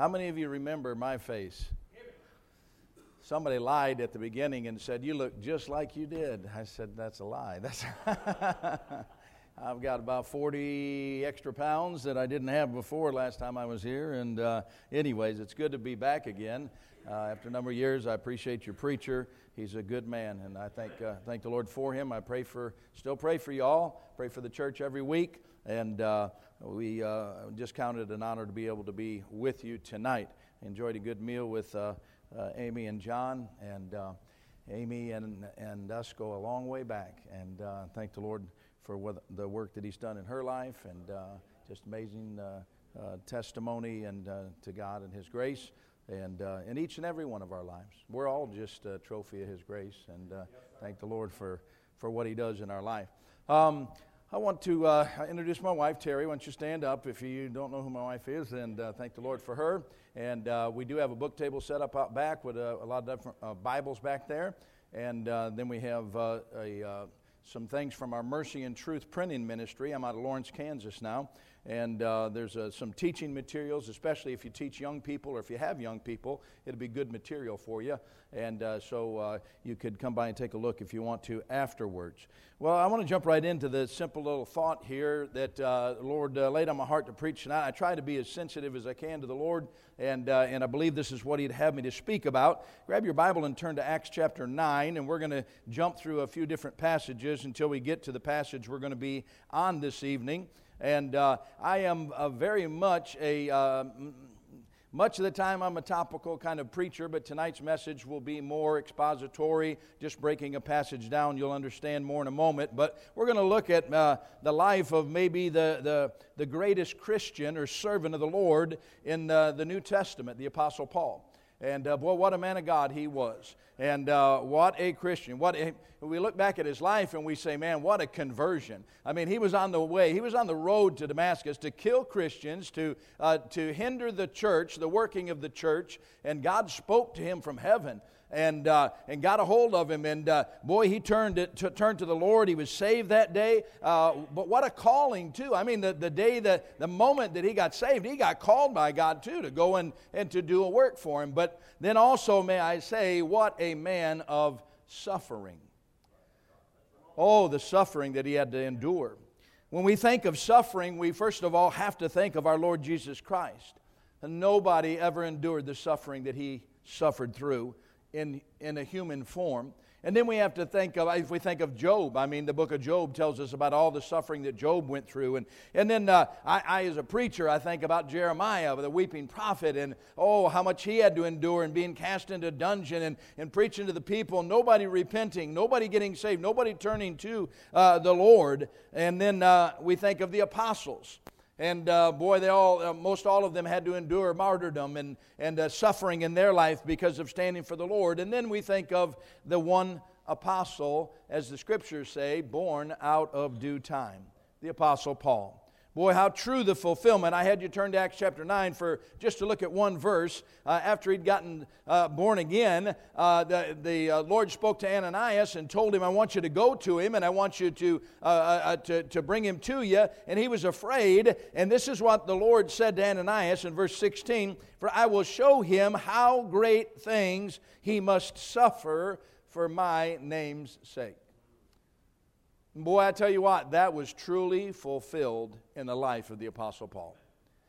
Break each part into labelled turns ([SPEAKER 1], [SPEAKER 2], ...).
[SPEAKER 1] How many of you remember my face? Somebody lied at the beginning and said, You look just like you did. I said, That's a lie. That's I've got about 40 extra pounds that I didn't have before last time I was here. And, uh, anyways, it's good to be back again. Uh, after a number of years, I appreciate your preacher. He's a good man, and I thank, uh, thank the Lord for him. I pray for, still pray for y'all, pray for the church every week. And uh, we uh, just counted an honor to be able to be with you tonight. Enjoyed a good meal with uh, uh, Amy and John, and Amy and, and us go a long way back. And thank the Lord for what, the work that He's done in her life, and just amazing testimony and to God and His grace and uh, in each and every one of our lives. We're all just a trophy of His grace, and uh, thank the Lord for, for what He does in our life. Um, I want to uh, introduce my wife, Terry. Why don't you stand up if you don't know who my wife is, and uh, thank the Lord for her. And uh, we do have a book table set up out back with a, a lot of different uh, Bibles back there. And then we have a, some things from our Mercy and Truth printing ministry. I'm out of Lawrence, Kansas now. And uh, there's uh, some teaching materials, especially if you teach young people or if you have young people, it'll be good material for you. And uh, so uh, you could come by and take a look if you want to afterwards. Well, I want to jump right into the simple little thought here that uh, the Lord uh, laid on my heart to preach tonight. I try to be as sensitive as I can to the Lord, and, and I believe this is what He'd have me to speak about. Grab your Bible and turn to Acts chapter 9, and we're going to jump through a few different passages until we get to the passage we're going to be on this evening. And uh, I am uh, very much a, uh, much of the time I'm a topical kind of preacher, but tonight's message will be more expository, just breaking a passage down. You'll understand more in a moment. But we're going to look at uh, the life of maybe the, the, the greatest Christian or servant of the Lord in uh, the New Testament, the Apostle Paul. And uh, boy, what a man of God he was. And uh, what a Christian. What a, we look back at his life and we say, man, what a conversion. I mean, he was on the way, he was on the road to Damascus to kill Christians, to, uh, to hinder the church, the working of the church. And God spoke to him from heaven and, uh, and got a hold of him. And uh, boy, he turned, it, to, turned to the Lord. He was saved that day. Uh, but what a calling, too. I mean, the, the day, that, the moment that he got saved, he got called by God, too, to go and, and to do a work for him. But then also, may I say, what a man of suffering. Oh, the suffering that he had to endure. When we think of suffering, we first of all have to think of our Lord Jesus Christ. And nobody ever endured the suffering that he suffered through in, in a human form. And then we have to think of, if we think of Job, I mean, the book of Job tells us about all the suffering that Job went through. And, and then uh, I, I, as a preacher, I think about Jeremiah, the weeping prophet, and oh, how much he had to endure and being cast into a dungeon and, and preaching to the people, nobody repenting, nobody getting saved, nobody turning to uh, the Lord. And then uh, we think of the apostles. And uh, boy, they all, uh, most all of them had to endure martyrdom and, and uh, suffering in their life because of standing for the Lord. And then we think of the one apostle, as the scriptures say, born out of due time, the apostle Paul. Boy, how true the fulfillment. I had you turn to Acts chapter 9 for just to look at one verse. Uh, after he'd gotten uh, born again, uh, the, the uh, Lord spoke to Ananias and told him, I want you to go to him and I want you to, uh, uh, to, to bring him to you. And he was afraid. And this is what the Lord said to Ananias in verse 16 For I will show him how great things he must suffer for my name's sake. Boy, I tell you what, that was truly fulfilled in the life of the Apostle Paul.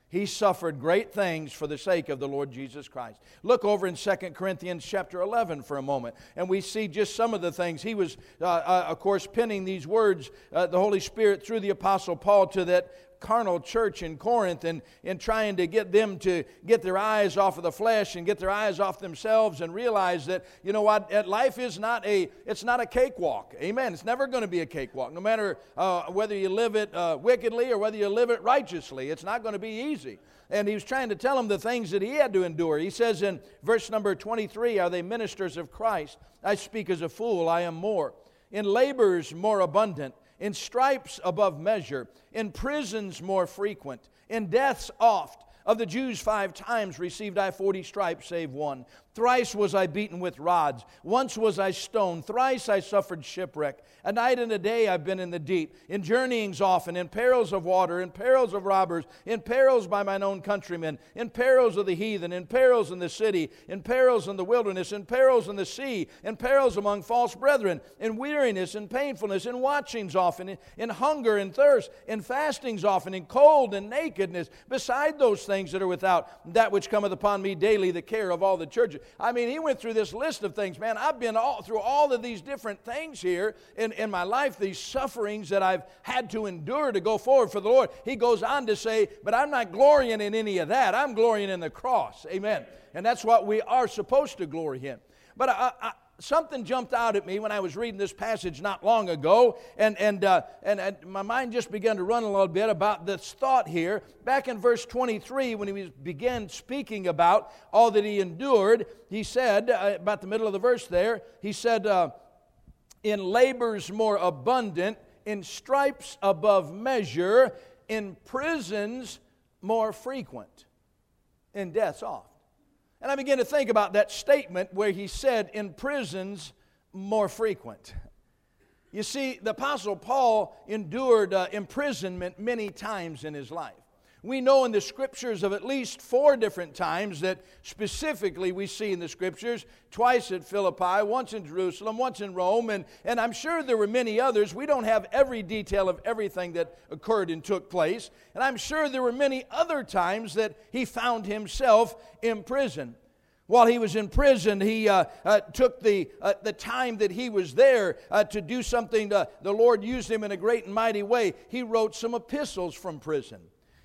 [SPEAKER 1] He suffered great things for the sake of the Lord Jesus Christ. Look over in 2 Corinthians chapter 11 for a moment, and we see just some of the things. He was, uh, uh, of course, penning these words, uh, the Holy Spirit, through the Apostle Paul to that carnal church in Corinth and, and trying to get them to get their eyes off of the flesh and get their eyes off themselves and realize that, you know what, life is not a, it's not a cakewalk. Amen. It's never going to be a cakewalk, no matter uh, whether you live it uh, wickedly or whether you live it righteously. It's not going to be easy. And he was trying to tell them the things that he had to endure. He says in verse number 23 Are they ministers of Christ? I speak as a fool, I am more. In labors more abundant in stripes above measure, in prisons more frequent, in deaths oft. Of the Jews, five times received I forty stripes, save one. Thrice was I beaten with rods. Once was I stoned. Thrice I suffered shipwreck. A night and a day I've been in the deep, in journeyings often, in perils of water, in perils of robbers, in perils by mine own countrymen, in perils of the heathen, in perils in the city, in perils in the wilderness, in perils in the sea, in perils among false brethren, in weariness in painfulness, in watchings often, in, hunger and thirst, in fastings often, in cold and nakedness, beside those things that are without, that which cometh upon me daily, the care of all the churches. I mean, he went through this list of things, man. I've been all through all of these different things here in, in my life, these sufferings that I've had to endure to go forward for the Lord. He goes on to say, but I'm not glorying in any of that. I'm glorying in the cross. Amen. And that's what we are supposed to glory in. But I, something jumped out at me when I was reading this passage not long ago, and, and, uh, and, and, my mind just began to run a little bit about this thought here. Back in verse 23, when he began speaking about all that he endured, he said, uh, about the middle of the verse there, he said, uh, In labors more abundant, in stripes above measure, in prisons more frequent, in deaths oft. And I began to think about that statement where he said, in prisons more frequent. You see, the Apostle Paul endured uh, imprisonment many times in his life. We know in the scriptures of at least four different times that specifically we see in the scriptures twice at Philippi, once in Jerusalem, once in Rome, and, and I'm sure there were many others. We don't have every detail of everything that occurred and took place. And I'm sure there were many other times that he found himself in prison. While he was in prison, he uh, uh, took the, uh, the time that he was there uh, to do something. To, the Lord used him in a great and mighty way. He wrote some epistles from prison.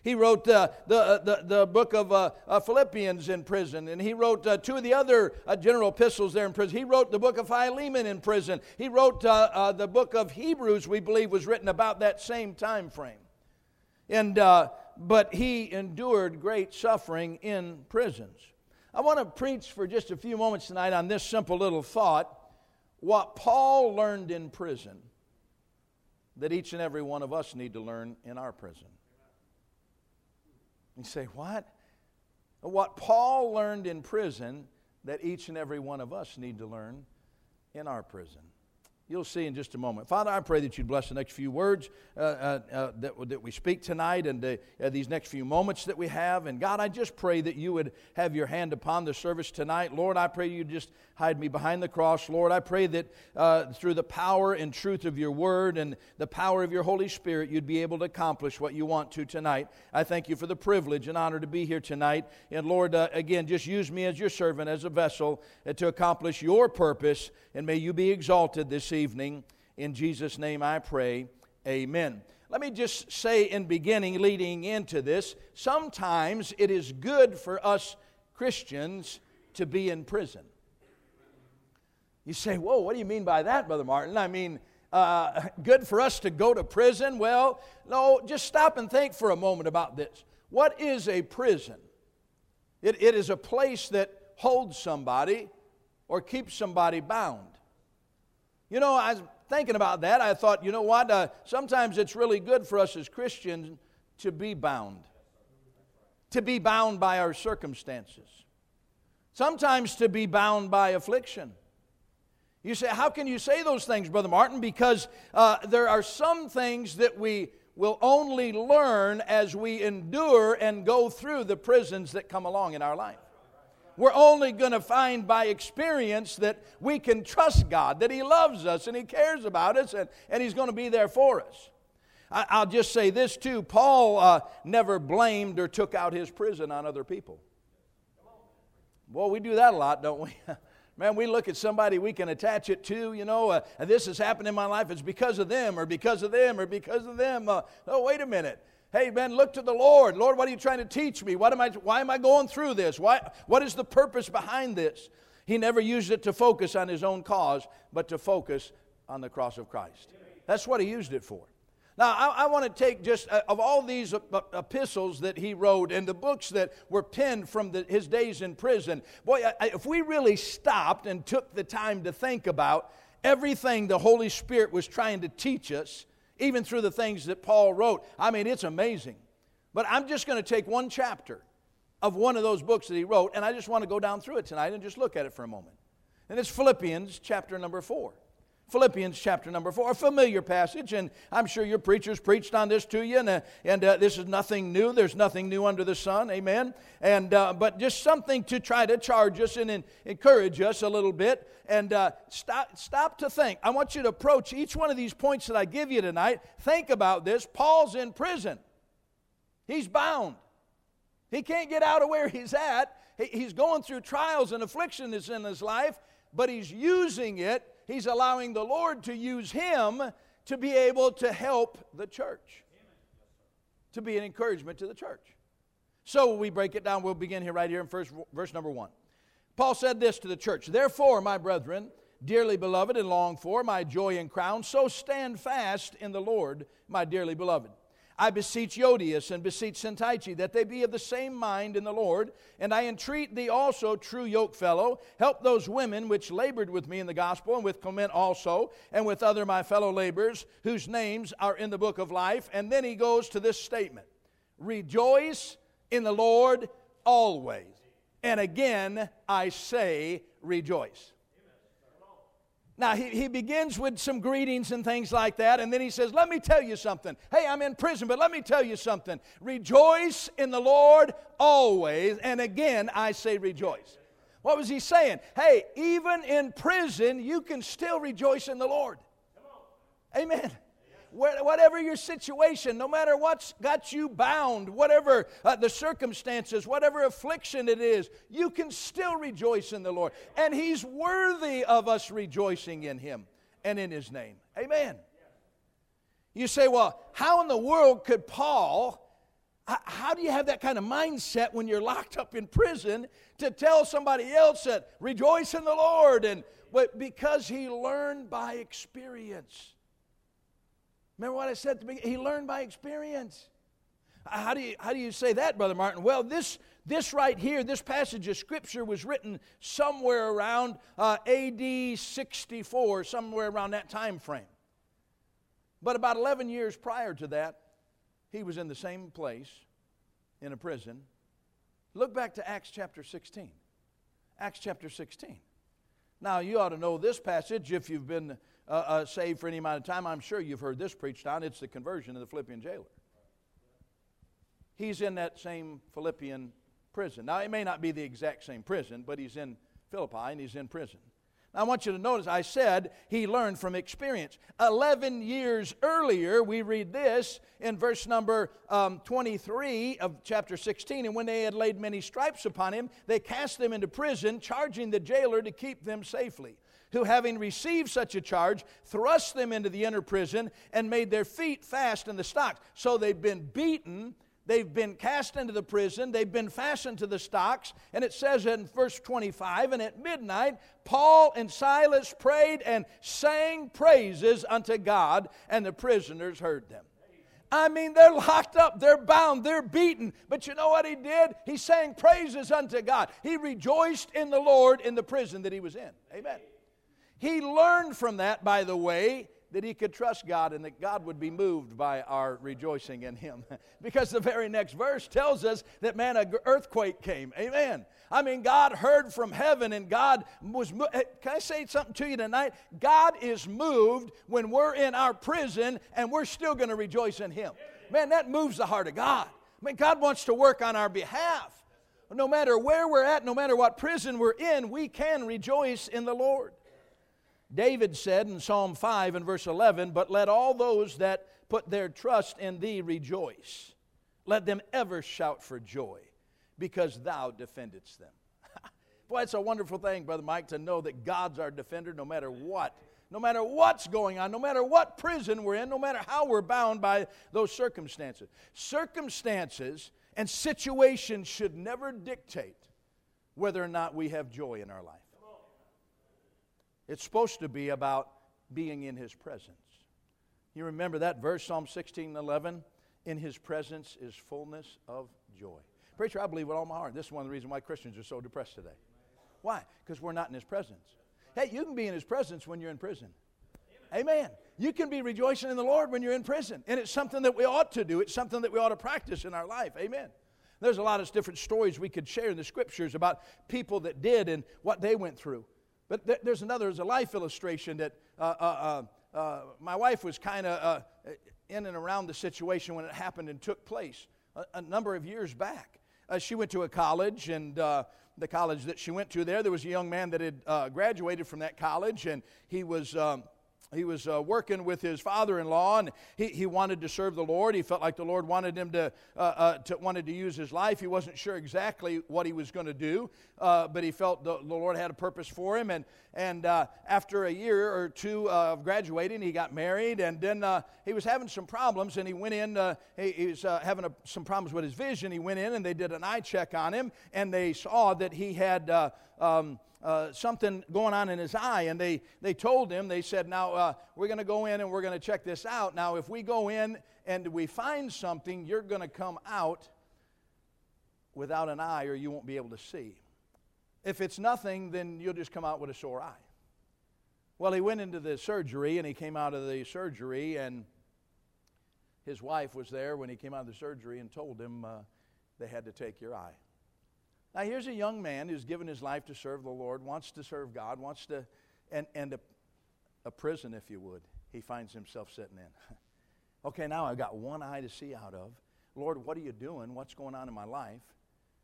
[SPEAKER 1] He wrote uh, the, uh, the, the book of uh, Philippians in prison, and he wrote two of the other general epistles there in prison. He wrote the book of Philemon in prison. He wrote the book of Hebrews, we believe, was written about that same time frame. And, but he endured great suffering in prisons. I want to preach for just a few moments tonight on this simple little thought what Paul learned in prison that each and every one of us need to learn in our prison. You say, what? What Paul learned in prison that each and every one of us need to learn in our prison. You'll see in just a moment. Father, I pray that you'd bless the next few words uh, uh, uh, that, that we speak tonight and uh, these next few moments that we have. And God, I just pray that you would have your hand upon the service tonight. Lord, I pray you just hide me behind the cross. Lord, I pray that uh, through the power and truth of your word and the power of your Holy Spirit, you'd be able to accomplish what you want to tonight. I thank you for the privilege and honor to be here tonight. And Lord, uh, again, just use me as your servant, as a vessel to accomplish your purpose. And may you be exalted this evening evening. In Jesus' name I pray. Amen. Let me just say in beginning, leading into this, sometimes it is good for us Christians to be in prison. You say, Whoa, what do you mean by that, Brother Martin? I mean, uh, good for us to go to prison? Well, no, just stop and think for a moment about this. What is a prison? It, it is a place that holds somebody or keeps somebody bound. You know, I was thinking about that. I thought, you know what? Uh, sometimes it's really good for us as Christians to be bound, to be bound by our circumstances, sometimes to be bound by affliction. You say, how can you say those things, Brother Martin? Because uh, there are some things that we will only learn as we endure and go through the prisons that come along in our life we're only going to find by experience that we can trust God, that He loves us and He cares about us and, and He's going to be there for us. I, will just say this too Paul uh, never blamed or took out his prison on other people. Well, we do that a lot, don't we? Man, we look at somebody we can attach it to, you know, uh, this has happened in my life, it's because of them, or because of them, or because of them. Uh, oh, wait a minute. Hey, man, look to the Lord. Lord, what are you trying to teach me? What am I, why am I going through this? Why, what is the purpose behind this? He never used it to focus on his own cause, but to focus on the cross of Christ. That's what he used it for. Now, I, I want to take just uh, of all these uh, epistles that he wrote and the books that were penned from the, his days in prison. Boy, I, if we really stopped and took the time to think about everything the Holy Spirit was trying to teach us, even through the things that Paul wrote. I mean, it's amazing. But I'm just going to take one chapter of one of those books that he wrote, and I just want to go down through it tonight and just look at it for a moment. And it's Philippians chapter number 4. Philippians chapter number 4, a familiar passage, and I'm sure your preachers preached on this to you, and, uh, and uh, this is nothing new. There's nothing new under the sun, amen? And, uh, but just something to try to charge us and, and encourage us a little bit. And uh, stop, stop to think. I want you to approach each one of these points that I give you tonight. Think about this. Paul's in prison, he's bound. He can't get out of where he's at. He's going through trials and affliction afflictions in his life, but he's using it he's allowing the Lord to use him to be able to help the church, to be an encouragement to the church. So we break it down. We'll begin here right here in first verse number one. Paul said this to the church Therefore, my brethren, dearly beloved and longed for, my joy and crown, so stand fast in the Lord, my dearly beloved. I beseech Euodias and beseech Syntyche that they be of the same mind in the Lord. And I entreat thee also, true yokefellow, help those women which labored with me in the gospel, and with Clement also, and with other my fellow laborers, whose names are in the book of life. And then he goes to this statement Rejoice in the Lord always. And again, I say, rejoice. Now, he, he begins with some greetings and things like that, and then he says, Let me tell you something. Hey, I'm in prison, but let me tell you something. Rejoice in the Lord always. And again, I say rejoice. What was he saying? Hey, even in prison, you can still rejoice in the Lord. Amen whatever your situation, no matter what's got you bound, whatever uh, the circumstances, whatever affliction it is, you can still rejoice in the Lord. And He's worthy of us rejoicing in Him and in His name. Amen. You say, well, how in the world could Paul? How do you have that kind of mindset when you're locked up in prison to tell somebody else that rejoice in the Lord? And but because he learned by experience. Remember what I said at the beginning? He learned by experience. How do you, how do you say that, Brother Martin? Well, this, this right here, this passage of Scripture was written somewhere around uh, AD 64, somewhere around that time frame. But about 11 years prior to that, he was in the same place in a prison. Look back to Acts chapter 16. Acts chapter 16. Now, you ought to know this passage if you've been uh, uh, saved for any amount of time, I'm sure you've heard this preached on. It's the conversion of the Philippian jailer. He's in that same Philippian prison. Now, it may not be the exact same prison, but he's in Philippi and he's in prison. Now, I want you to notice I said he learned from experience. 11 years earlier, we read this in verse number um, 23 of chapter 16. And when they had laid many stripes upon him, they cast them into prison, charging the jailer to keep them safely who, having received such a charge, thrust them into the inner prison and made their feet fast in the stocks. So they've been beaten. They've been cast into the prison. They've been fastened to the stocks. And it says in verse 25, and at midnight, Paul and Silas prayed and sang praises unto God, and the prisoners heard them. I mean, they're locked up, they're bound, they're beaten. But you know what he did? He sang praises unto God. He rejoiced in the Lord in the prison that he was in. Amen. He learned from that, by the way, that he could trust God and that God would be moved by our rejoicing in him. because the very next verse tells us that, man, an earthquake came. Amen. I mean, God heard from heaven and God was. Mo- eh, Can I say something to you tonight? God is moved when we're in our prison and we're still going to rejoice in him. Man, that moves the heart of God. I mean, God wants to work on our behalf. No matter where we're at, no matter what prison we're in, we can rejoice in the Lord. David said in Psalm 5 and verse 11, But let all those that put their trust in thee rejoice. Let them ever shout for joy, because thou defendest them. Boy, it's a wonderful thing, Brother Mike, to know that God's our defender no matter what. No matter what's going on, no matter what prison we're in, no matter how we're bound by those circumstances. Circumstances and situations should never dictate whether or not we have joy in our life. It's supposed to be about being in His presence. You remember that verse, Psalm 16 11? In His presence is fullness of joy. Preacher, I believe with all my heart. This is one of the reasons why Christians are so depressed today. Why? Because we're not in His presence. Hey, you can be in His presence when you're in prison. Amen. You can be rejoicing in the Lord when you're in prison. And it's something that we ought to do, it's something that we ought to practice in our life. Amen. There's a lot of different stories we could share in the scriptures about people that did and what they went through. But th- there's another, there's a life illustration that uh, uh, uh, uh my wife was kind of uh, in and around the situation when it happened and took place a, a number of years back. She went to a college, and the college that she went to there, there was a young man that had graduated from that college, and he was. Um, he was uh, working with his father-in-law and he, he wanted to serve the lord. He felt like the lord wanted him to, uh, uh, to wanted to use his life. He wasn't sure exactly what he was going to do uh, but he felt the, the, lord had a purpose for him. And, and uh, after a year or two of graduating he got married and then uh, he was having some problems and he went in he, he, was having a, some problems with his vision. He went in and they did an eye check on him and they saw that he had um, uh, something going on in his eye. And they, they told him, they said, Now uh, we're going to go in and we're going to check this out. Now, if we go in and we find something, you're going to come out without an eye or you won't be able to see. If it's nothing, then you'll just come out with a sore eye. Well, he went into the surgery and he came out of the surgery, and his wife was there when he came out of the surgery and told him uh, they had to take your eye. Now, here's a young man who's given his life to serve the Lord, wants to serve God, wants to, and, and a, a prison, if you would, he finds himself sitting in. okay, now I've got one eye to see out of. Lord, what are you doing? What's going on in my life?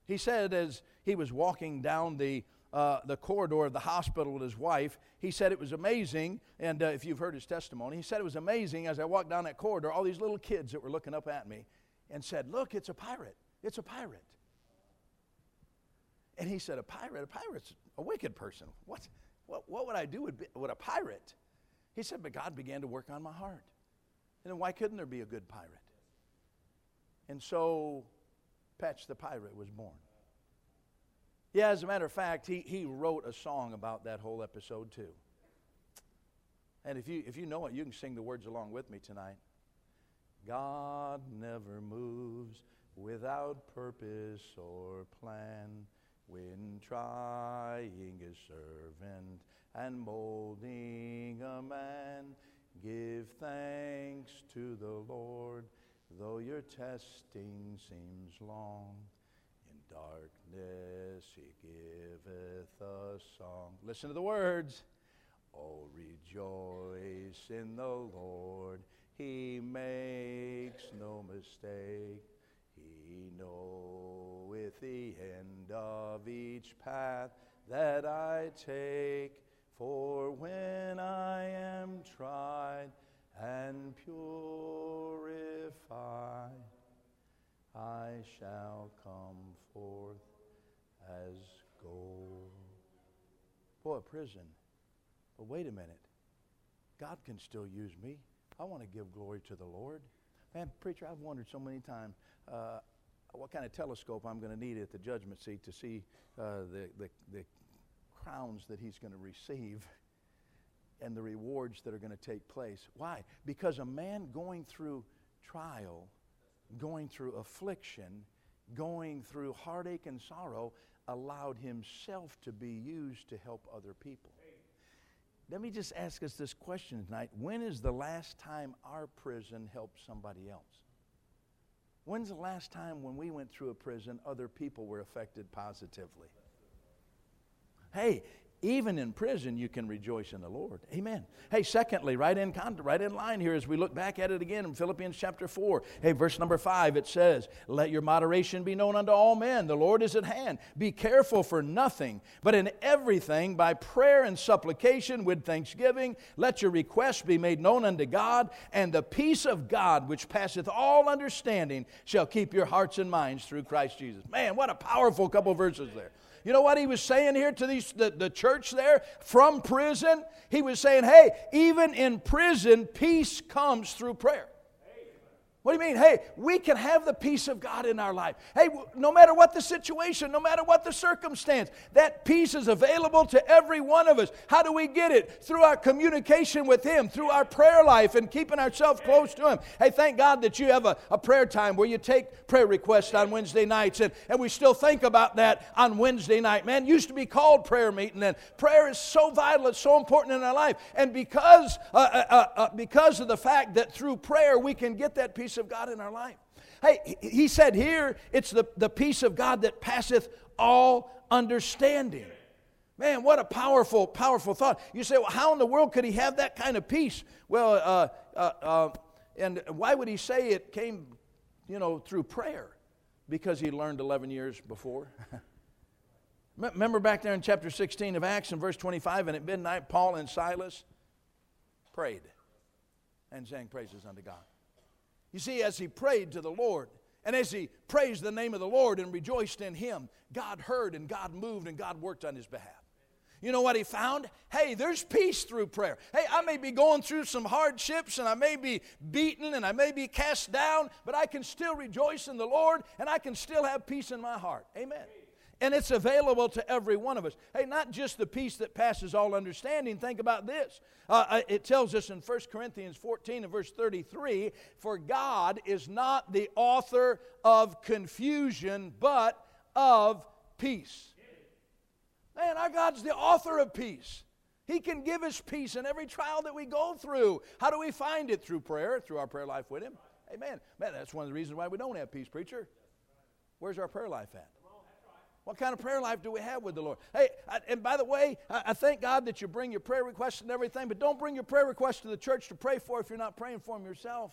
[SPEAKER 1] He said as he was walking down the, uh, the corridor of the hospital with his wife, he said it was amazing. And uh, if you've heard his testimony, he said it was amazing as I walked down that corridor, all these little kids that were looking up at me and said, Look, it's a pirate. It's a pirate. And he said, A pirate? A pirate's a wicked person. What, what, what would I do with, with a pirate? He said, But God began to work on my heart. And then why couldn't there be a good pirate? And so Patch the pirate was born. Yeah, as a matter of fact, he, he wrote a song about that whole episode too. And if you, if you know it, you can sing the words along with me tonight. God never moves without purpose or plan when trying a servant and molding a man. Give thanks to the Lord, though your testing seems long. In darkness he giveth a song. Listen to the words. Oh, rejoice in the Lord. He makes no mistake. He knoweth the end of each path that I take. For when I am tried and purified, I shall come forth as gold. Boy, prison. But wait a minute. God can still use me. I want to give glory to the Lord. Man, preacher, I've wondered so many times uh, what kind of telescope I'm going to need at the judgment seat to see uh, the, the, the crowns that he's going to receive and the rewards that are going to take place. Why? Because a man going through trial, going through affliction, going through heartache and sorrow allowed himself to be used to help other people. Let me just ask us this question tonight. When is the last time our prison helped somebody else? When's the last time when we went through a prison, other people were affected positively? Hey, even in prison, you can rejoice in the Lord. Amen. Hey, secondly, right in, right in line here as we look back at it again in Philippians chapter 4. Hey, verse number 5, it says, Let your moderation be known unto all men. The Lord is at hand. Be careful for nothing, but in everything, by prayer and supplication with thanksgiving, let your requests be made known unto God, and the peace of God, which passeth all understanding, shall keep your hearts and minds through Christ Jesus. Man, what a powerful couple verses there. You know what he was saying here to these, the, the church there from prison? He was saying, hey, even in prison, peace comes through prayer. What do you mean? Hey, we can have the peace of God in our life. Hey, no matter what the situation, no matter what the circumstance, that peace is available to every one of us. How do we get it? Through our communication with Him, through our prayer life, and keeping ourselves close to Him. Hey, thank God that you have a, a prayer time where you take prayer requests on Wednesday nights, and, and we still think about that on Wednesday night. Man, used to be called prayer meeting, and prayer is so vital, it's so important in our life. And because, uh, uh, uh, uh because of the fact that through prayer we can get that peace peace of God in our life. Hey, he said here, it's the, the peace of God that passeth all understanding. Man, what a powerful, powerful thought. You say, well, how in the world could he have that kind of peace? Well, uh, uh, uh, and why would he say it came, you know, through prayer? Because he learned 11 years before. Remember back there in chapter 16 of Acts and verse 25, and at midnight, Paul and Silas prayed and sang praises unto God. You see, as he prayed to the Lord, and as he praised the name of the Lord and rejoiced in him, God heard and God moved and God worked on his behalf. You know what he found? Hey, there's peace through prayer. Hey, I may be going through some hardships and I may be beaten and I may be cast down, but I can still rejoice in the Lord and I can still have peace in my heart. Amen. And it's available to every one of us. Hey, not just the peace that passes all understanding. Think about this. Uh, uh it tells us in 1 Corinthians 14 and verse 33 For God is not the author of confusion, but of peace. Man, our God's the author of peace. He can give us peace in every trial that we go through. How do we find it? Through prayer, through our prayer life with Him. Amen. Man, that's one of the reasons why we don't have peace, preacher. Where's our prayer life at? What kind of prayer life do we have with the Lord? Hey, I, and by the way, I, I, thank God that you bring your prayer requests and everything, but don't bring your prayer requests to the church to pray for if you're not praying for them yourself.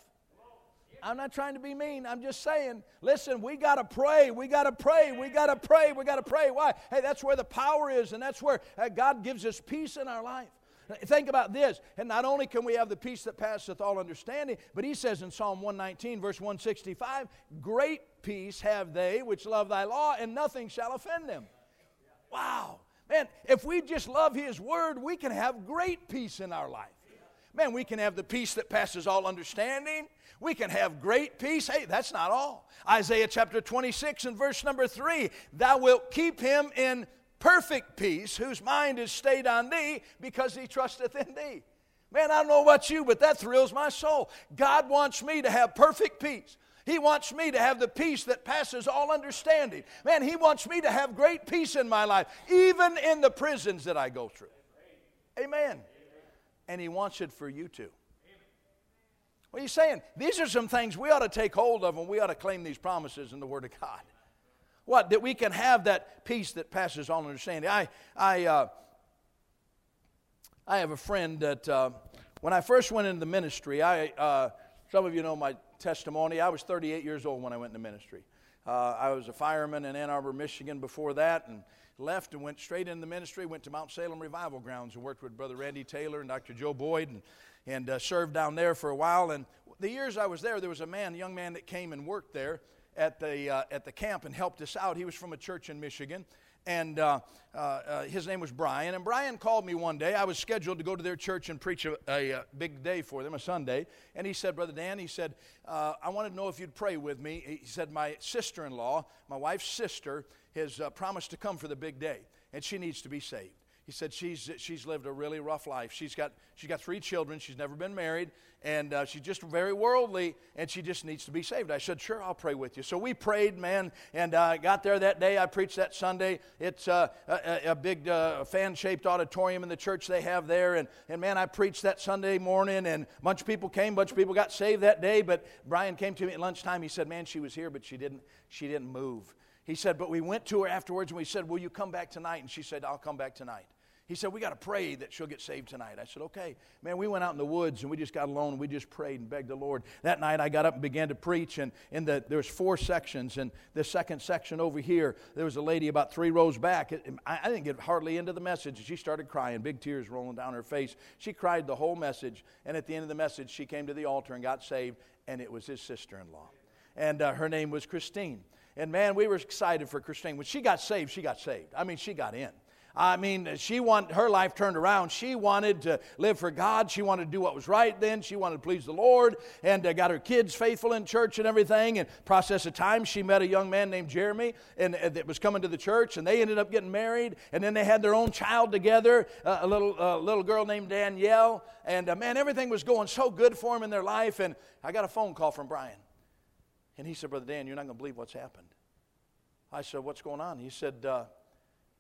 [SPEAKER 1] I'm not trying to be mean. I'm just saying, listen, we got to pray. We got to pray. We got to pray. We got to pray. Why? Hey, that's where the power is, and that's where uh, God gives us peace in our life. Think about this. And not only can we have the peace that passeth all understanding, but he says in Psalm 119, verse 165, Great peace have they which love thy law, and nothing shall offend them. Wow. Man, if we just love his word, we can have great peace in our life. Man, we can have the peace that passes all understanding. We can have great peace. Hey, that's not all. Isaiah chapter 26 and verse number 3 Thou wilt keep him in perfect peace, whose mind is stayed on thee, because he trusteth in thee. Man, I don't know about you, but that thrills my soul. God wants me to have perfect peace. He wants me to have the peace that passes all understanding. Man, He wants me to have great peace in my life, even in the prisons that I go through. Amen. And He wants it for you too. What are you saying? These are some things we ought to take hold of and we ought to claim these promises in the Word of God. What? That we can have that peace that passes all understanding. I, I, uh, I have a friend that uh, when I first went into the ministry, I, uh, some of you know my testimony. I was 38 years old when I went into ministry. Uh, I was a fireman in Ann Arbor, Michigan before that, and left and went straight into the ministry. Went to Mount Salem Revival Grounds and worked with Brother Randy Taylor and Dr. Joe Boyd and and uh, served down there for a while. And the years I was there, there was a man, a young man that came and worked there at the, uh, at the camp and helped us out. He was from a church in Michigan. And uh, uh, uh his name was Brian. And Brian called me one day. I was scheduled to go to their church and preach a, a, a big day for them, a Sunday. And he said, Brother Dan, he said, uh, I wanted to know if you'd pray with me. He said, My sister in law, my wife's sister, has promised to come for the big day, and she needs to be saved. He said she's, she's lived a really rough life. She's got, she's got three children. She's never been married. And uh, she's just very worldly, and she just needs to be saved. I said, Sure, I'll pray with you. So we prayed, man, and I uh, got there that day. I preached that Sunday. It's uh, a, a, big uh, fan shaped auditorium in the church they have there. And, and man, I preached that Sunday morning, and a bunch of people came, a bunch of people got saved that day. But Brian came to me at lunchtime. He said, Man, she was here, but she didn't, she didn't move. He said, But we went to her afterwards, and we said, Will you come back tonight? And she said, I'll come back tonight. He said, We got to pray that she'll get saved tonight. I said, Okay. Man, we went out in the woods and we just got alone and we just prayed and begged the Lord. That night I got up and began to preach, and in the, there was four sections. And the second section over here, there was a lady about three rows back. I, I didn't get hardly into the message. She started crying, big tears rolling down her face. She cried the whole message. And at the end of the message, she came to the altar and got saved, and it was his sister in law. And uh, her name was Christine. And man, we were excited for Christine. When she got saved, she got saved. I mean, she got in. I mean, she wanted her life turned around. She wanted to live for God. She wanted to do what was right then. She wanted to please the Lord and uh, got her kids faithful in church and everything. And process of time, she met a young man named Jeremy and uh, that was coming to the church, and they ended up getting married. And then they had their own child together, uh, a little uh, little girl named Danielle. And uh, man, everything was going so good for them in their life. And I got a phone call from Brian, and he said, "Brother Dan, you're not going to believe what's happened." I said, "What's going on?" He said uh,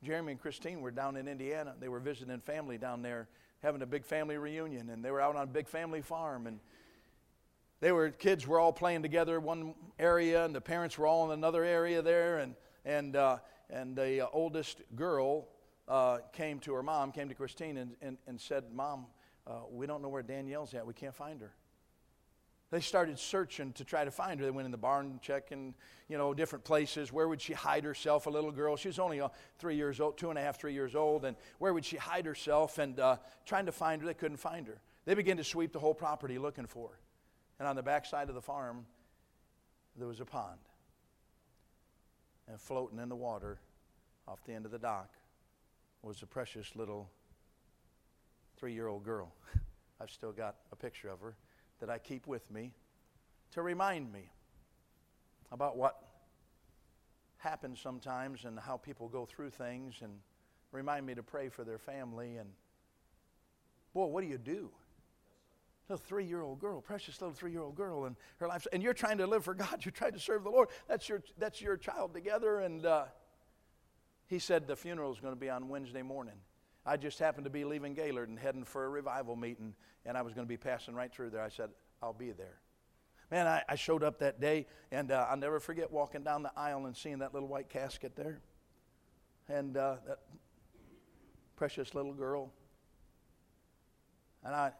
[SPEAKER 1] Jeremy and Christine were down in Indiana. They were visiting family down there, having a big family reunion, and they were out on a big family farm. And they were kids were all playing together in one area, and the parents were all in another area there, and and uh, and the uh, oldest girl uh, came to her mom, came to Christine, and, and, and said, Mom, uh, we don't know where Danielle's at. We can't find her. They started searching to try to find her. They went in the barn, checking, you know, different places. Where would she hide herself? A little girl. She was only uh, three years old, two and a half, three years old. And where would she hide herself? And uh, trying to find her, they couldn't find her. They began to sweep the whole property looking for her. And on the back side of the farm, there was a pond. And floating in the water off the end of the dock was a precious little three year old girl. I've still got a picture of her that I keep with me to remind me about what happens sometimes and how people go through things and remind me to pray for their family. And boy, what do you do? Little three year old girl, precious little three year old girl, and her life, and you're trying to live for God. You're trying to serve the Lord. That's your, that's your child together. And uh, he said the funeral is going to be on Wednesday morning. I just happened to be leaving Gaylord and heading for a revival meeting, and I was going to be passing right through there. I said, I'll be there. Man, I, I showed up that day, and uh, I'll never forget walking down the aisle and seeing that little white casket there. And uh, that precious little girl. And I,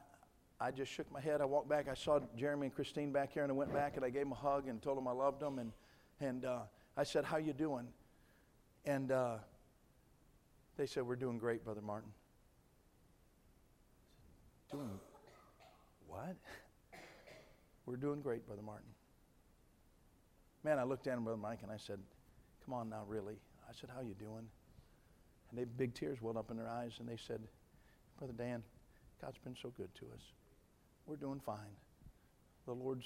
[SPEAKER 1] I just shook my head. I walked back. I saw Jeremy and Christine back here, and I went back and I gave them a hug and told them I loved them. And, and uh, I said, how you doing? And uh, they said, We're doing great, Brother Martin. Doing what? We're doing great, Brother Martin. Man, I looked down at Brother Mike, and I said, Come on now, really. I said, How you doing? And they big tears welled up in their eyes, and they said, Brother Dan, God's been so good to us. We're doing fine. The Lord's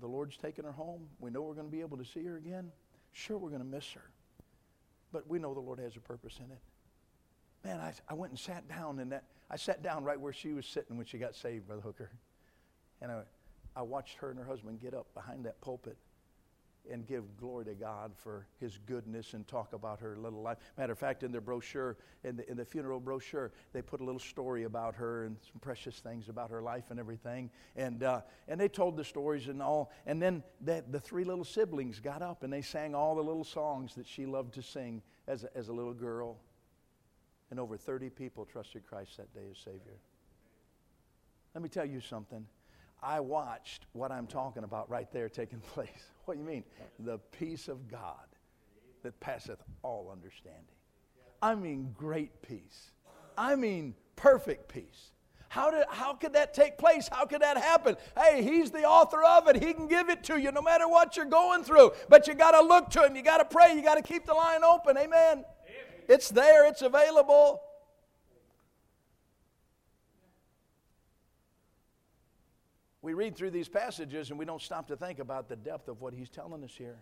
[SPEAKER 1] the Lord's taking her home. We know we're going to be able to see her again. Sure, we're going to miss her. But we know the Lord has a purpose in it man, I, I went and sat down and that I sat down right where she was sitting when she got saved, Brother Hooker. And I, I watched her and her husband get up behind that pulpit and give glory to God for his goodness and talk about her little life. Matter of fact, in their brochure, in the, in the funeral brochure, they put a little story about her and some precious things about her life and everything. And, uh, and they told the stories and all. And then the, the three little siblings got up and they sang all the little songs that she loved to sing as a, as a little girl and over 30 people trusted Christ that day as Savior. Let me tell you something. I watched what I'm talking about right there taking place. What do you mean? The peace of God that passeth all understanding. I mean, great peace. I mean, perfect peace. How, did, how could that take place? How could that happen? Hey, he's the author of it. He can give it to you no matter what you're going through. But you got to look to him. You got to pray. You got to keep the line open. Amen. It's there, it's available. We read through these passages and we don't stop to think about the depth of what he's telling us here.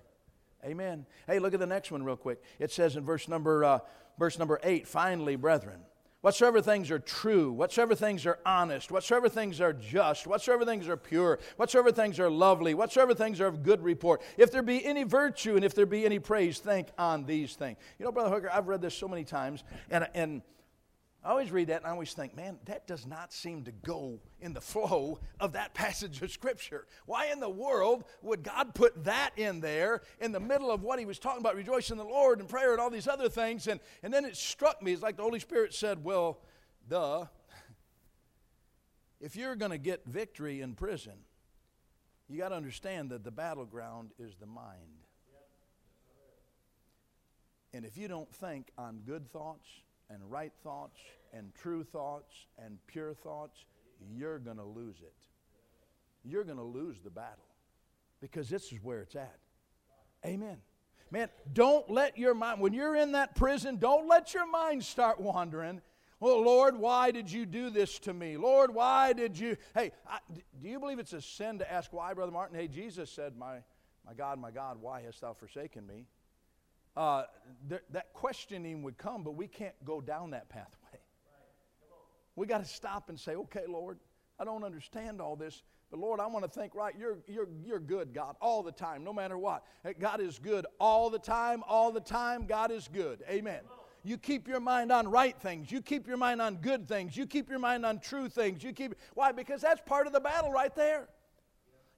[SPEAKER 1] Amen. Hey, look at the next one real quick. It says in verse number uh, verse number 8, finally, brethren, Whatsoever things are true, whatsoever things are honest, whatsoever things are just, whatsoever things are pure, whatsoever things are lovely, whatsoever things are of good report, if there be any virtue and if there be any praise, think on these things. You know, Brother Hooker, I've read this so many times, and, and I always read that and I always think, man, that does not seem to go in the flow of that passage of Scripture. Why in the world would God put that in there in the middle of what he was talking about, rejoicing in the Lord and prayer and all these other things? And, and then it struck me, it's like the Holy Spirit said, well, duh. If you're going to get victory in prison, you got to understand that the battleground is the mind. And if you don't think on good thoughts, and right thoughts and true thoughts and pure thoughts, you're going to lose it. You're going to lose the battle because this is where it's at. Amen. Man, don't let your mind, when you're in that prison, don't let your mind start wandering. Well, Lord, why did you do this to me? Lord, why did you? Hey, I, do you believe it's a sin to ask why, Brother Martin? Hey, Jesus said, My, my God, my God, why hast thou forsaken me? Uh, th- that questioning would come, but we can't go down that pathway. We got to stop and say, okay, Lord, I don't understand all this, but Lord, I want to think right. You're, you're, you're good, God, all the time, no matter what. God is good all the time, all the time. God is good. Amen. You keep your mind on right things. You keep your mind on good things. You keep your mind on true things. You keep why? Because that's part of the battle right there.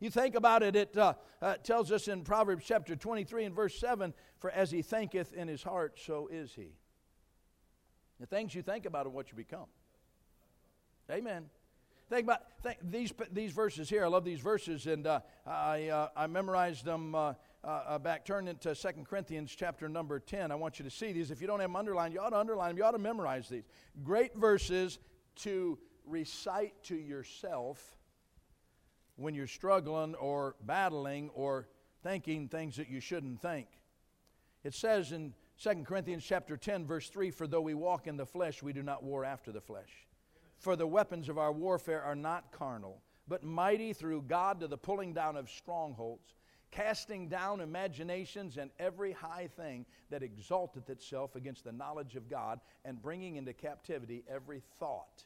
[SPEAKER 1] You think about it, it uh, uh, tells us in Proverbs chapter 23 and verse 7 For as he thinketh in his heart, so is he. The things you think about are what you become. Amen. Think about think, these, these verses here. I love these verses, and uh, I, uh, I memorized them uh, uh, back. Turn into Second Corinthians chapter number 10. I want you to see these. If you don't have them underlined, you ought to underline them. You ought to memorize these. Great verses to recite to yourself when you're struggling or battling or thinking things that you shouldn't think. It says in 2 Corinthians chapter 10 verse 3 for though we walk in the flesh we do not war after the flesh. For the weapons of our warfare are not carnal but mighty through God to the pulling down of strongholds casting down imaginations and every high thing that exalteth itself against the knowledge of God and bringing into captivity every thought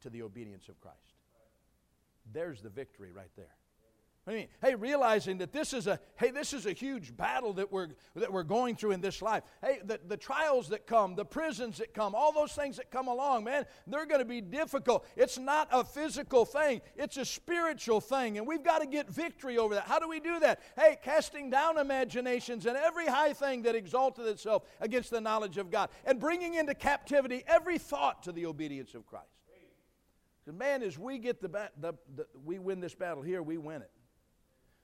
[SPEAKER 1] to the obedience of Christ. There's the victory right there. I mean, hey, realizing that this is a hey, this is a huge battle that we're that we're going through in this life. Hey, the, the trials that come, the prisons that come, all those things that come along, man, they're going to be difficult. It's not a physical thing, it's a spiritual thing, and we've got to get victory over that. How do we do that? Hey, casting down imaginations and every high thing that exalted itself against the knowledge of God, and bringing into captivity every thought to the obedience of Christ. Man, as we get the, the, the we win this battle here, we win it.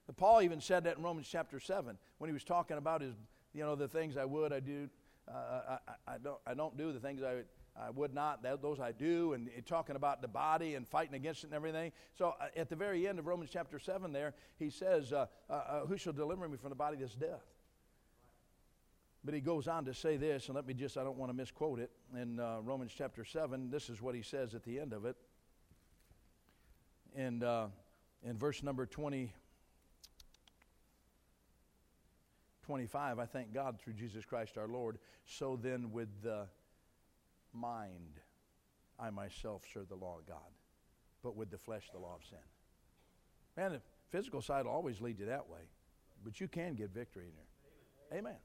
[SPEAKER 1] But Paul even said that in Romans chapter seven when he was talking about his, you know, the things I would, I do, uh, I, I, don't, I don't do the things I, I would not. Those I do, and talking about the body and fighting against it and everything. So uh, at the very end of Romans chapter seven, there he says, uh, uh, uh, "Who shall deliver me from the body of this death?" But he goes on to say this, and let me just, I don't want to misquote it. In Romans chapter 7, this is what he says at the end of it and uh, in verse number 20, 25, I thank God through Jesus Christ our Lord. So then, with the mind, I myself serve the law of God, but with the flesh, the law of sin. Man, the physical side will always lead you that way, but you can get victory in there. Amen.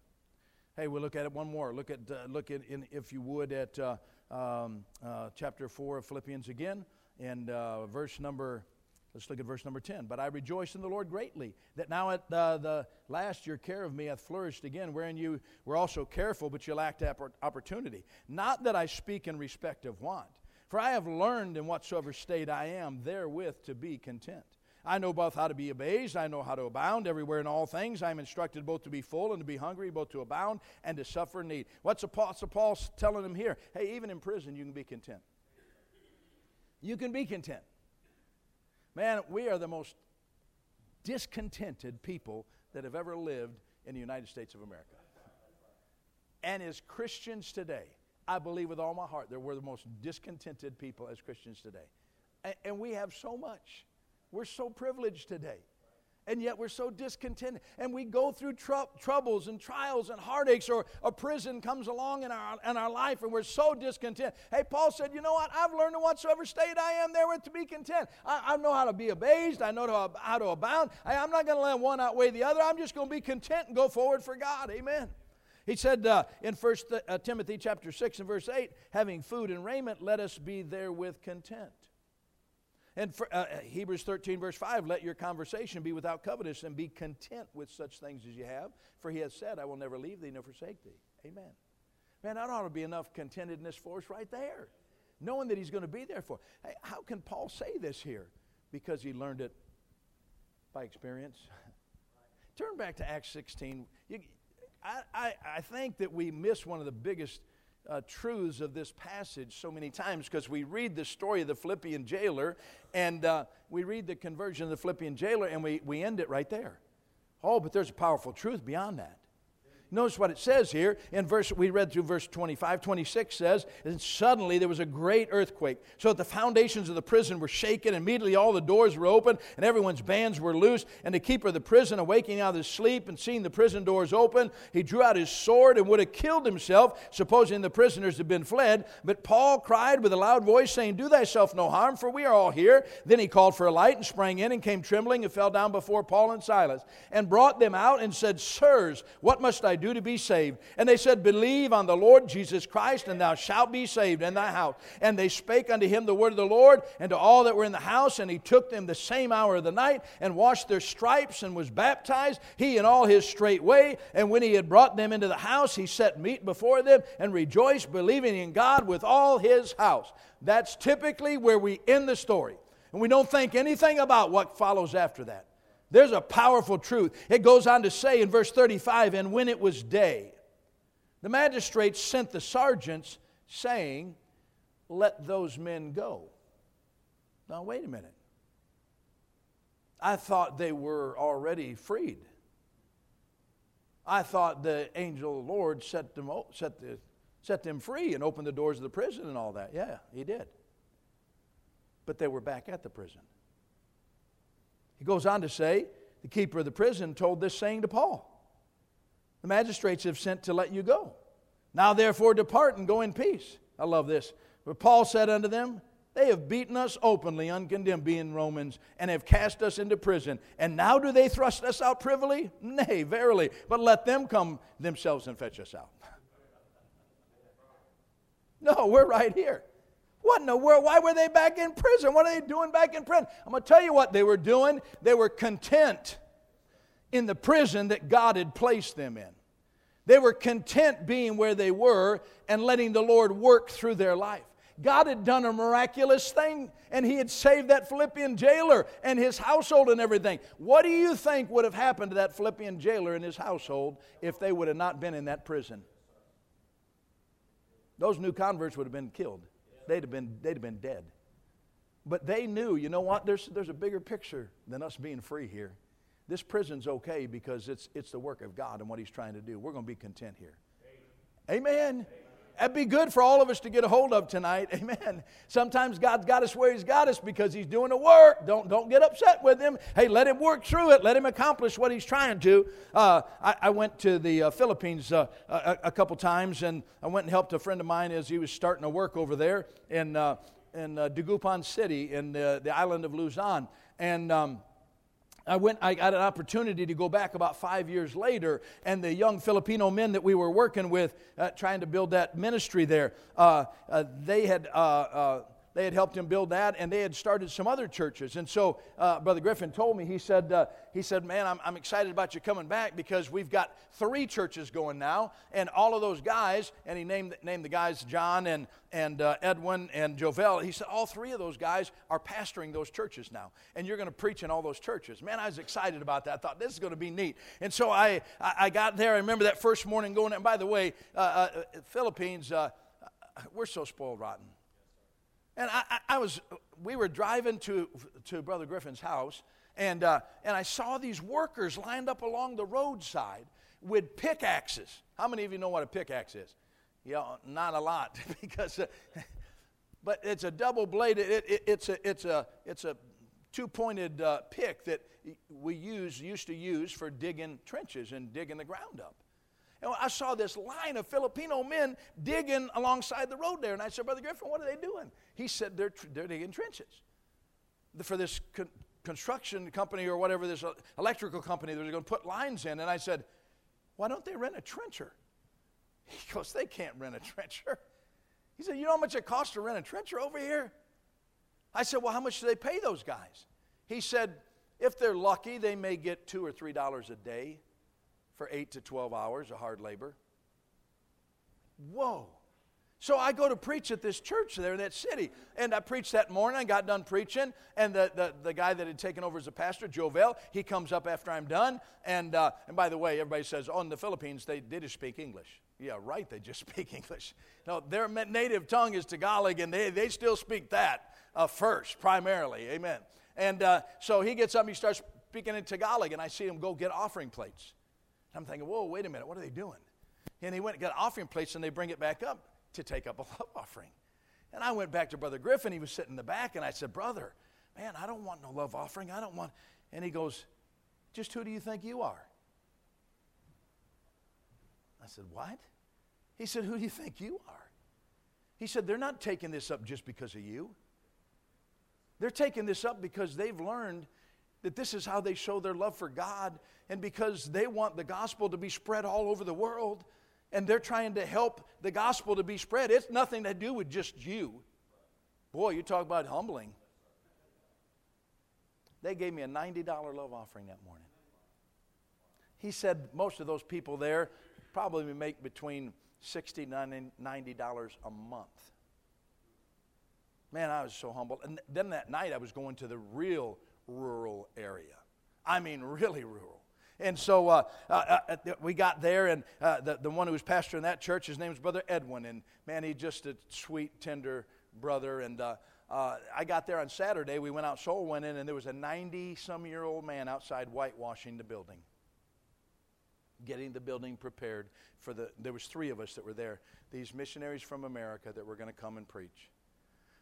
[SPEAKER 1] Hey, we'll look at it one more. Look at, uh, look at, in, if you would, at uh, um, uh, chapter 4 of Philippians again and uh, verse number Let's look at verse number 10. But I rejoice in the Lord greatly that now at uh, the last your care of me hath flourished again, wherein you were also careful, but you lacked opportunity. Not that I speak in respect of want, for I have learned in whatsoever state I am therewith to be content. I know both how to be abased, I know how to abound everywhere in all things. I am instructed both to be full and to be hungry, both to abound and to suffer need. What's Apostle Paul telling him here? Hey, even in prison, you can be content. You can be content. Man, we are the most discontented people that have ever lived in the United States of America. And as Christians today, I believe with all my heart that we're the most discontented people as Christians today. And, we have so much. We're so privileged today and yet we're so discontented. And we go through tr- troubles and trials and heartaches, or a prison comes along in our, in our life, and we're so discontent. Hey, Paul said, You know what? I've learned in whatsoever state I am therewith to be content. I, I know how to be abased, I know how, how to abound. I, am not going to let one outweigh the other. I'm just going to be content and go forward for God. Amen. He said uh, in 1 uh, Timothy chapter 6 and verse 8, having food and raiment, let us be therewith content. And for, uh, Hebrews 13, verse 5 let your conversation be without covetousness and be content with such things as you have, for he has said, I will never leave thee nor forsake thee. Amen. Man, that ought to be enough contentedness for us right there, knowing that he's going to be there for. Hey, how can Paul say this here? Because he learned it by experience. Turn back to Acts 16. You, I, I, I think that we miss one of the biggest uh, truths of this passage so many times because we read the story of the Philippian jailer and uh, we read the conversion of the Philippian jailer and we, we end it right there. Oh, but there's a powerful truth beyond that. Notice what it says here in verse, we read through verse 25. 26 says, And suddenly there was a great earthquake, so that the foundations of the prison were shaken. Immediately all the doors were open, and everyone's bands were loose. And the keeper of the prison, awaking out of his sleep and seeing the prison doors open, he drew out his sword and would have killed himself, supposing the prisoners had been fled. But Paul cried with a loud voice, saying, Do thyself no harm, for we are all here. Then he called for a light and sprang in and came trembling and fell down before Paul and Silas, and brought them out and said, Sirs, what must I do? Do to be saved? And they said, Believe on the Lord Jesus Christ, and thou shalt be saved in thy house. And they spake unto him the word of the Lord, and to all that were in the house. And he took them the same hour of the night, and washed their stripes, and was baptized, he and all his straightway. And when he had brought them into the house, he set meat before them, and rejoiced, believing in God with all his house. That's typically where we end the story. And we don't think anything about what follows after that. There's a powerful truth. It goes on to say in verse 35 And when it was day, the magistrates sent the sergeants, saying, Let those men go. Now, wait a minute. I thought they were already freed. I thought the angel of the Lord set them, set, the, set them free and opened the doors of the prison and all that. Yeah, he did. But they were back at the prison. He goes on to say, the keeper of the prison told this saying to Paul The magistrates have sent to let you go. Now therefore depart and go in peace. I love this. But Paul said unto them, They have beaten us openly, uncondemned, being Romans, and have cast us into prison. And now do they thrust us out privily? Nay, verily. But let them come themselves and fetch us out. No, we're right here. What in the world? Why were they back in prison? What are they doing back in prison? I'm going to tell you what they were doing. They were content in the prison that God had placed them in. They were content being where they were and letting the Lord work through their life. God had done a miraculous thing and he had saved that Philippian jailer and his household and everything. What do you think would have happened to that Philippian jailer and his household if they would have not been in that prison? Those new converts would have been killed they'd have been, they'd have been dead. But they knew, you know what? There's, there's a bigger picture than us being free here. This prison's okay because it's, it's the work of God and what He's trying to do. We're going to be content here. Amen. Amen. That'd be good for all of us to get a hold of tonight. Amen. Sometimes God's got us where He's got us because He's doing the work. Don't, don't get upset with Him. Hey, let Him work through it. Let Him accomplish what He's trying to. Uh, I, I, went to the uh, Philippines uh, a, a, couple times and I went and helped a friend of mine as he was starting to work over there in, uh, in uh, Dagupan City in the, the island of Luzon. And um, I went, I got an opportunity to go back about five years later, and the young Filipino men that we were working with, uh, trying to build that ministry there, uh, uh, they had uh, uh, they had helped him build that, and they had started some other churches. And so, uh, Brother Griffin told me, he said, uh, he said, man, I'm, I'm excited about you coming back because we've got three churches going now, and all of those guys, and he named, named the guys John and, and uh, Edwin and Jovel. He said, all three of those guys are pastoring those churches now, and you're going to preach in all those churches. Man, I was excited about that. I thought, this is going to be neat. And so I, I, I got there. I remember that first morning going, and by the way, uh, uh, Philippines, uh, we're so spoiled rotten. And I, I, was, we were driving to, to Brother Griffin's house, and, uh, and I saw these workers lined up along the roadside with pickaxes. How many of you know what a pickaxe is? Yeah, not a lot, because, uh, but it's a double bladed, it, it, it's a, it's a, it's a two pointed uh, pick that we use, used to use for digging trenches and digging the ground up. And I saw this line of Filipino men digging alongside the road there. And I said, Brother Griffin, what are they doing? He said, they're, they're digging trenches for this con- construction company or whatever, this electrical company, they're going to put lines in. And I said, why don't they rent a trencher? He goes, they can't rent a trencher. He said, you know how much it costs to rent a trencher over here? I said, well, how much do they pay those guys? He said, if they're lucky, they may get two or three dollars a day for eight to 12 hours of hard labor. Whoa. So I go to preach at this church there in that city. And I preached that morning. I got done preaching. And the, the, the guy that had taken over as a pastor, Joe Jovel, he comes up after I'm done. And, uh, and by the way, everybody says, oh, in the Philippines, they, they just speak English. Yeah, right, they just speak English. No, their native tongue is Tagalog, and they, they still speak that uh, first, primarily. Amen. And uh, so he gets up and he starts speaking in Tagalog, and I see him go get offering plates. I'm thinking, whoa, wait a minute, what are they doing? And he went and got an offering plates and they bring it back up to take up a love offering. And I went back to Brother Griffin. He was sitting in the back and I said, Brother, man, I don't want no love offering. I don't want. And he goes, Just who do you think you are? I said, What? He said, Who do you think you are? He said, They're not taking this up just because of you. They're taking this up because they've learned that this is how they show their love for God, and because they want the gospel to be spread all over the world, and they're trying to help the gospel to be spread. It's nothing to do with just you. Boy, you talk about humbling. They gave me a $90 love offering that morning. He said most of those people there probably make between $60 and $90 a month. Man, I was so humbled. And then that night I was going to the real rural area. I mean, really rural. And so uh, uh, uh, we got there, and uh, the, the one who was pastor in that church, his name was Brother Edwin. And man, he's just a sweet, tender brother. And uh, uh, I got there on Saturday. We went out soul went in, and there was a 90 some year old man outside whitewashing the building getting the building prepared for the there was three of us that were there these missionaries from america that were going to come and preach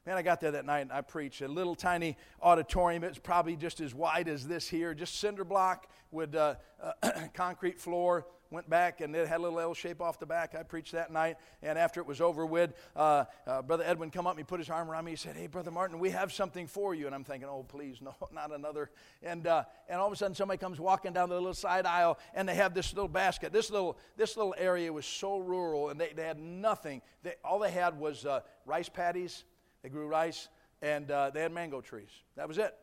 [SPEAKER 1] Man, I got there that night and I preached a little tiny auditorium. It's probably just as wide as this here, just cinder block with uh, uh, concrete floor. Went back and it had a little L shape off the back. I preached that night, and after it was over with, uh, uh, Brother Edwin come up and he put his arm around me. He said, "Hey, Brother Martin, we have something for you." And I'm thinking, "Oh, please, no, not another." And and all of a sudden, somebody comes walking down the little side aisle, and they have this little basket. This little this little area was so rural, and they, they had nothing. They, all they had was rice paddies they grew rice and uh, they had mango trees. That was it.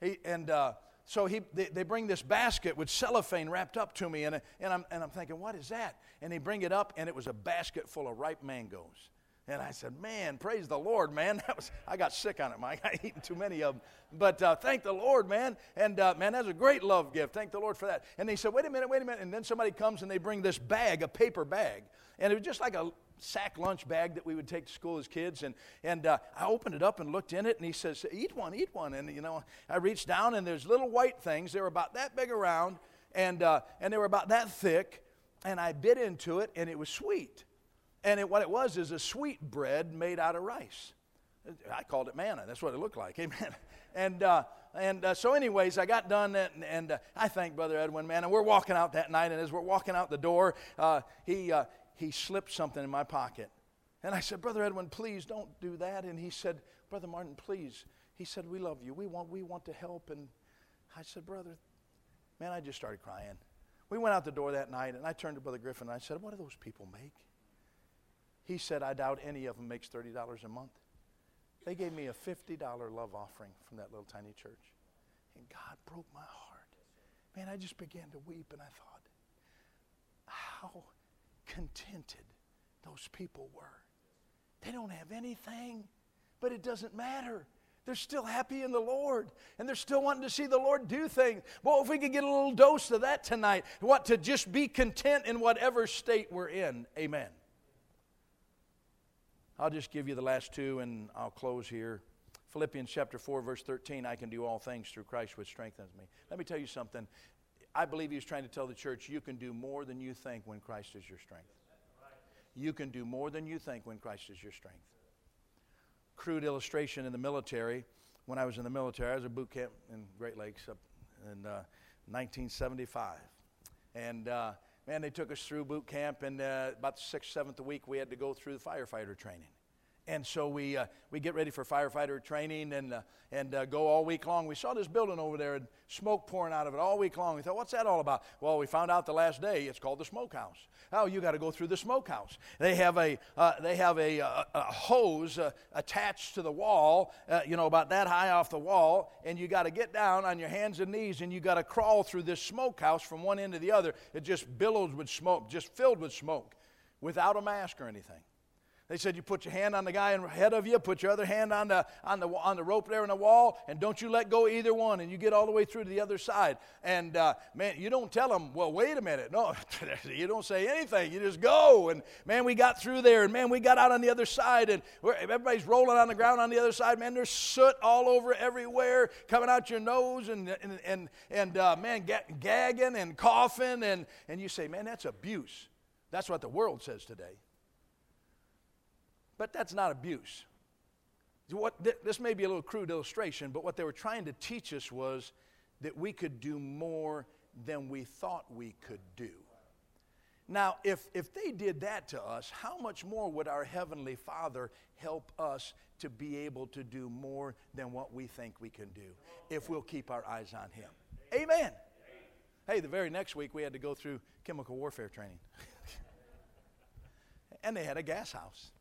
[SPEAKER 1] He, and uh, so he, they, they, bring this basket with cellophane wrapped up to me, and, and, I'm, and I'm thinking, what is that? And they bring it up, and it was a basket full of ripe mangoes. And I said, man, praise the Lord, man. That was, I got sick on it, Mike. I eaten too many of them. But uh, thank the Lord, man. And uh, man, that's a great love gift. Thank the Lord for that. And they said, wait a minute, wait a minute. And then somebody comes and they bring this bag, a paper bag. And it was just like a sack lunch bag that we would take to school as kids. And, and uh, I opened it up and looked in it, and he says, Eat one, eat one. And, you know, I reached down, and there's little white things. They were about that big around, and, uh, and they were about that thick. And I bit into it, and it was sweet. And it, what it was is a sweet bread made out of rice. I called it manna. That's what it looked like. Amen. And, uh, and uh, so, anyways, I got done, and, and uh, I thank Brother Edwin, man. And we're walking out that night, and as we're walking out the door, uh, he, uh, he slipped something in my pocket. And I said, Brother Edwin, please don't do that. And he said, Brother Martin, please. He said, We love you. We want, we want to help. And I said, Brother, man, I just started crying. We went out the door that night, and I turned to Brother Griffin and I said, What do those people make? He said, I doubt any of them makes $30 a month. They gave me a $50 love offering from that little tiny church. And God broke my heart. Man, I just began to weep, and I thought, how contented those people were. They don't have anything, but it doesn't matter. They're still happy in the Lord, and they're still wanting to see the Lord do things. Well, if we could get a little dose of that tonight, what to just be content in whatever state we're in. Amen. I'll just give you the last two, and I'll close here. Philippians chapter 4, verse 13 I can do all things through Christ which strengthens me. Let me tell you something. I believe he was trying to tell the church, you can do more than you think when Christ is your strength. You can do more than you think when Christ is your strength. Crude illustration in the military. When I was in the military, I was at boot camp in Great Lakes up in uh, 1975. And uh, man, they took us through boot camp, and uh, about the sixth, seventh week, we had to go through the firefighter training. And so we, uh, we get ready for firefighter training and, uh, and uh, go all week long. We saw this building over there and smoke pouring out of it all week long. We thought, what's that all about? Well, we found out the last day it's called the smokehouse. Oh, you got to go through the smokehouse. They have a, uh, they have a, a, a hose uh, attached to the wall, uh, you know, about that high off the wall, and you got to get down on your hands and knees and you got to crawl through this smokehouse from one end to the other. It just billows with smoke, just filled with smoke, without a mask or anything. They said you put your hand on the guy ahead of you, put your other hand on the, on the, on the rope there in the wall, and don't you let go either one, and you get all the way through to the other side. And uh, man, you don't tell them, well, wait a minute. No, you don't say anything. You just go. And man, we got through there, and man, we got out on the other side, and everybody's rolling on the ground on the other side. Man, there's soot all over everywhere, coming out your nose, and, and, and, and uh, man, gagging and coughing. And, and you say, man, that's abuse. That's what the world says today. But that's not abuse. What, this may be a little crude illustration, but what they were trying to teach us was that we could do more than we thought we could do. Now, if, if they did that to us, how much more would our Heavenly Father help us to be able to do more than what we think we can do if we'll keep our eyes on Him? Amen. Hey, the very next week we had to go through chemical warfare training. and they had a gas house.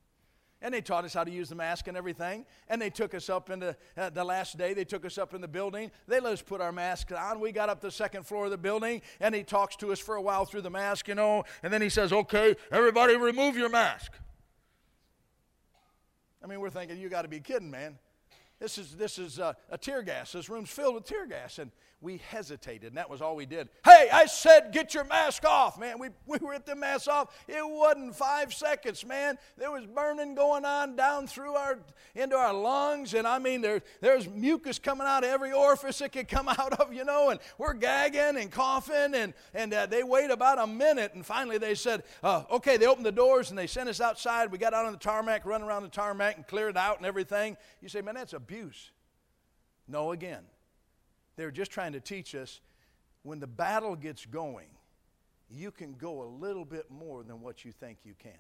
[SPEAKER 1] And they taught us how to use the mask and everything. And they took us up into uh, the last day, they took us up in the building. They let us put our masks on. We got up the second floor of the building, and he talks to us for a while through the mask, you know. And then he says, Okay, everybody remove your mask. I mean, we're thinking, You got to be kidding, man. This is, this is uh, a tear gas. This room's filled with tear gas. And we hesitated, and that was all we did. Hey, I said, get your mask off, man. We, we ripped the mask off. It wasn't five seconds, man. There was burning going on down through our, into our lungs. And I mean, there, there's mucus coming out of every orifice it could come out of, you know, and we're gagging and coughing. And, and uh, they wait about a minute, and finally they said, uh, okay, they opened the doors and they sent us outside. We got out on the tarmac, run around the tarmac, and cleared it out and everything. You say, man, that's abuse. No, again. They're just trying to teach us when the battle gets going, you can go a little bit more than what you think you can.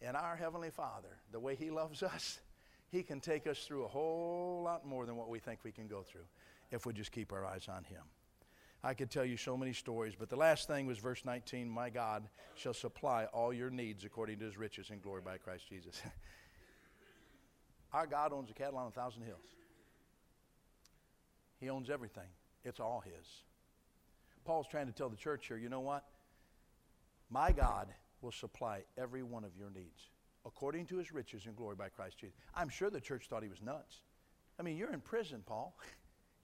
[SPEAKER 1] And our Heavenly Father, the way He loves us, He can take us through a whole lot more than what we think we can go through if we just keep our eyes on Him. I could tell you so many stories, but the last thing was verse 19 My God shall supply all your needs according to His riches and glory by Christ Jesus. our God owns a cattle on a thousand hills. He owns everything, it's all His. Paul's trying to tell the church here you know what? My God will supply every one of your needs according to his riches and glory by Christ Jesus. I'm sure the church thought he was nuts. I mean, you're in prison, Paul.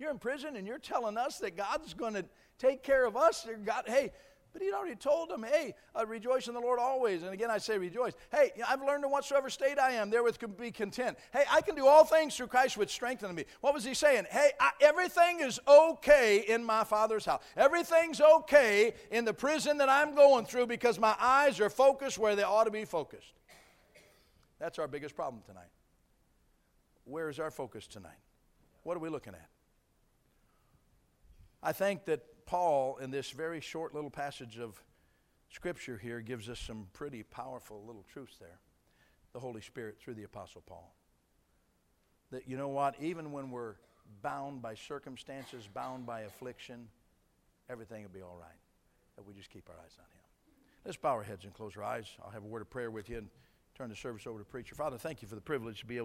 [SPEAKER 1] You're in prison and you're telling us that God's going to take care of us. God, hey, but he'd already told them, hey, I rejoice in the Lord always. And again, I say rejoice. Hey, I've learned in whatsoever state I am, therewith can be content. Hey, I can do all things through Christ which strengthen me. What was he saying? Hey, I, everything is okay in my Father's house. Everything's okay in the prison that I'm going through because my eyes are focused where they ought to be focused. That's our biggest problem tonight. Where is our focus tonight? What are we looking at? I think that Paul, in this very short little passage of Scripture here, gives us some pretty powerful little truths there. The Holy Spirit through the Apostle Paul. That, you know what, even when we're bound by circumstances, bound by affliction, everything will be all right if we just keep our eyes on Him. Let's bow our heads and close our eyes. I'll have a word of prayer with you and turn the service over to preacher. Father, thank you for the privilege to be able